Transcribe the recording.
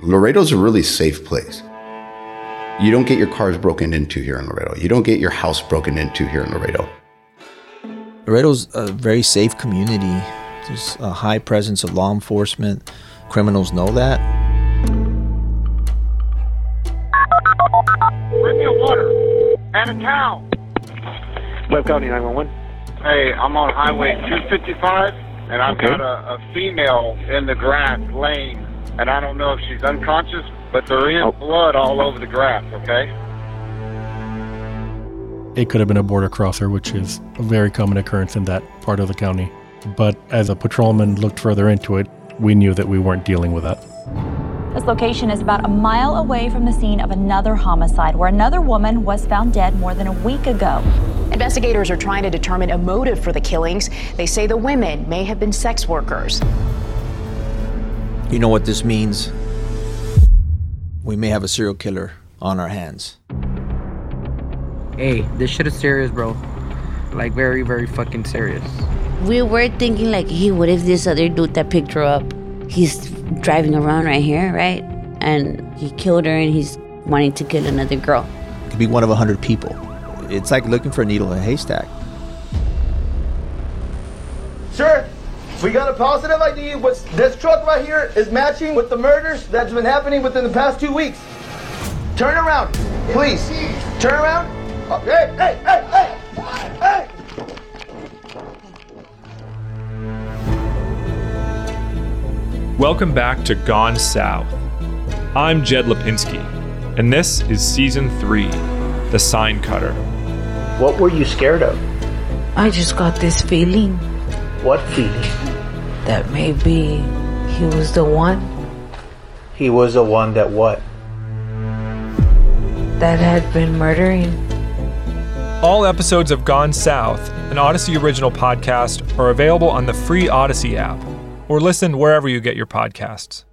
Laredo's a really safe place. You don't get your cars broken into here in Laredo. You don't get your house broken into here in Laredo. Laredo's a very safe community. There's a high presence of law enforcement. Criminals know that. Bring me a water and a towel. Webb County 911. Hey, I'm on Highway 255, and I've Okay. got a, a female in the grass laying, and I don't know if she's unconscious, but there is Oh. blood all over the grass, okay? It could have been a border crosser, which is a very common occurrence in that part of the county. But as a patrolman looked further into it, we knew that we weren't dealing with that. This location is about a mile away from the scene of another homicide where another woman was found dead more than a week ago. Investigators are trying to determine a motive for the killings. They say the women may have been sex workers. You know what this means? We may have a serial killer on our hands. Hey, this shit is serious, bro. Like very, very fucking serious. We were thinking like, hey, what if this other dude that picked her up, he's driving around right here, right? And he killed her and he's wanting to kill another girl. It could be one of a hundred people. It's like looking for a needle in a haystack. Sure, we got a positive ID. What's this truck right here is matching with the murders that's been happening within the past two weeks. Turn around, please. Turn around. Oh, hey, hey, hey, hey, hey! Welcome back to Gone South. I'm Jed Lipinski, and this is season three The Sign Cutter. What were you scared of? I just got this feeling What feeling? that maybe he was the one He was the one that what? that had been murdering. All episodes of Gone South, an Odyssey original podcast, are available on the free Odyssey app or listen wherever you get your podcasts.